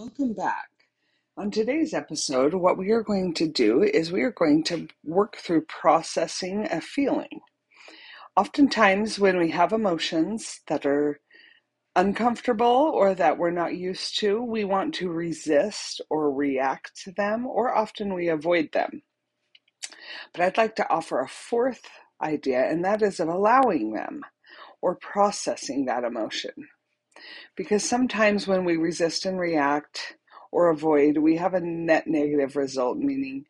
Welcome back. On today's episode, what we are going to do is we are going to work through processing a feeling. Oftentimes, when we have emotions that are uncomfortable or that we're not used to, we want to resist or react to them, or often we avoid them. But I'd like to offer a fourth idea, and that is of allowing them or processing that emotion. Because sometimes when we resist and react or avoid, we have a net negative result, meaning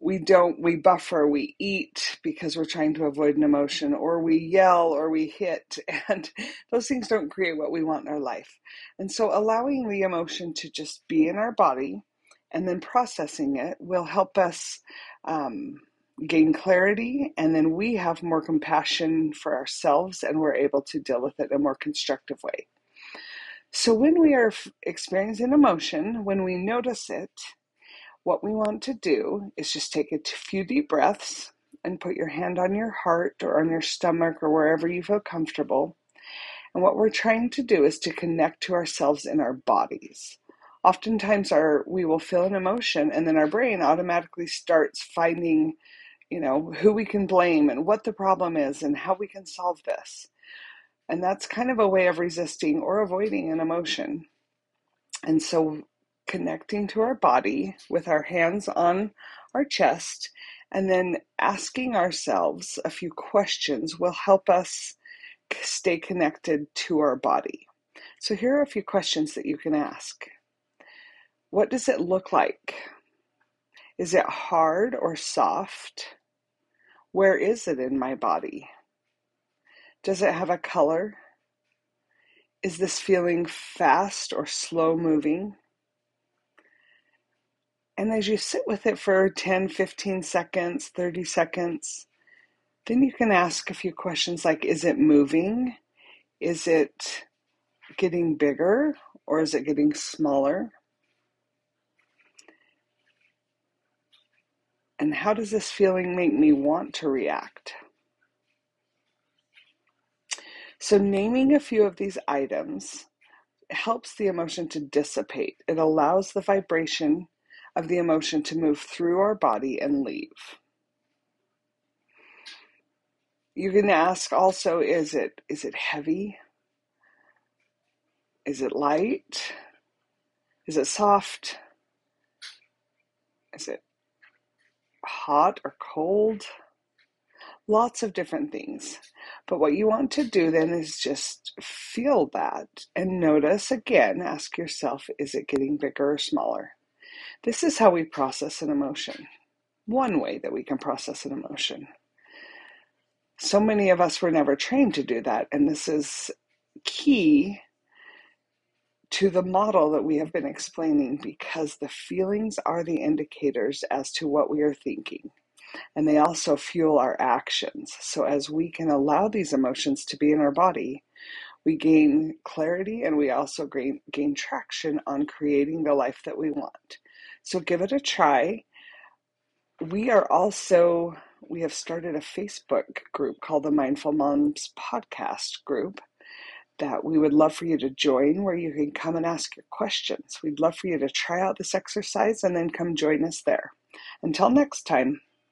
we don't, we buffer, we eat because we're trying to avoid an emotion, or we yell or we hit, and those things don't create what we want in our life. And so allowing the emotion to just be in our body and then processing it will help us. Um, gain clarity and then we have more compassion for ourselves and we're able to deal with it in a more constructive way. So, when we are experiencing emotion, when we notice it, what we want to do is just take a few deep breaths and put your hand on your heart or on your stomach or wherever you feel comfortable. And what we're trying to do is to connect to ourselves in our bodies. Oftentimes our we will feel an emotion and then our brain automatically starts finding, you know, who we can blame and what the problem is and how we can solve this. And that's kind of a way of resisting or avoiding an emotion. And so connecting to our body with our hands on our chest and then asking ourselves a few questions will help us stay connected to our body. So here are a few questions that you can ask. What does it look like? Is it hard or soft? Where is it in my body? Does it have a color? Is this feeling fast or slow moving? And as you sit with it for 10, 15 seconds, 30 seconds, then you can ask a few questions like Is it moving? Is it getting bigger or is it getting smaller? And how does this feeling make me want to react? So, naming a few of these items helps the emotion to dissipate. It allows the vibration of the emotion to move through our body and leave. You can ask also is it is it heavy? Is it light? Is it soft? Is it hot or cold? Lots of different things. But what you want to do then is just feel that and notice again, ask yourself, is it getting bigger or smaller? This is how we process an emotion. One way that we can process an emotion. So many of us were never trained to do that, and this is key to the model that we have been explaining because the feelings are the indicators as to what we are thinking and they also fuel our actions. So, as we can allow these emotions to be in our body, we gain clarity and we also gain, gain traction on creating the life that we want. So, give it a try. We are also, we have started a Facebook group called the Mindful Moms Podcast Group that we would love for you to join where you can come and ask your questions. We'd love for you to try out this exercise and then come join us there. Until next time.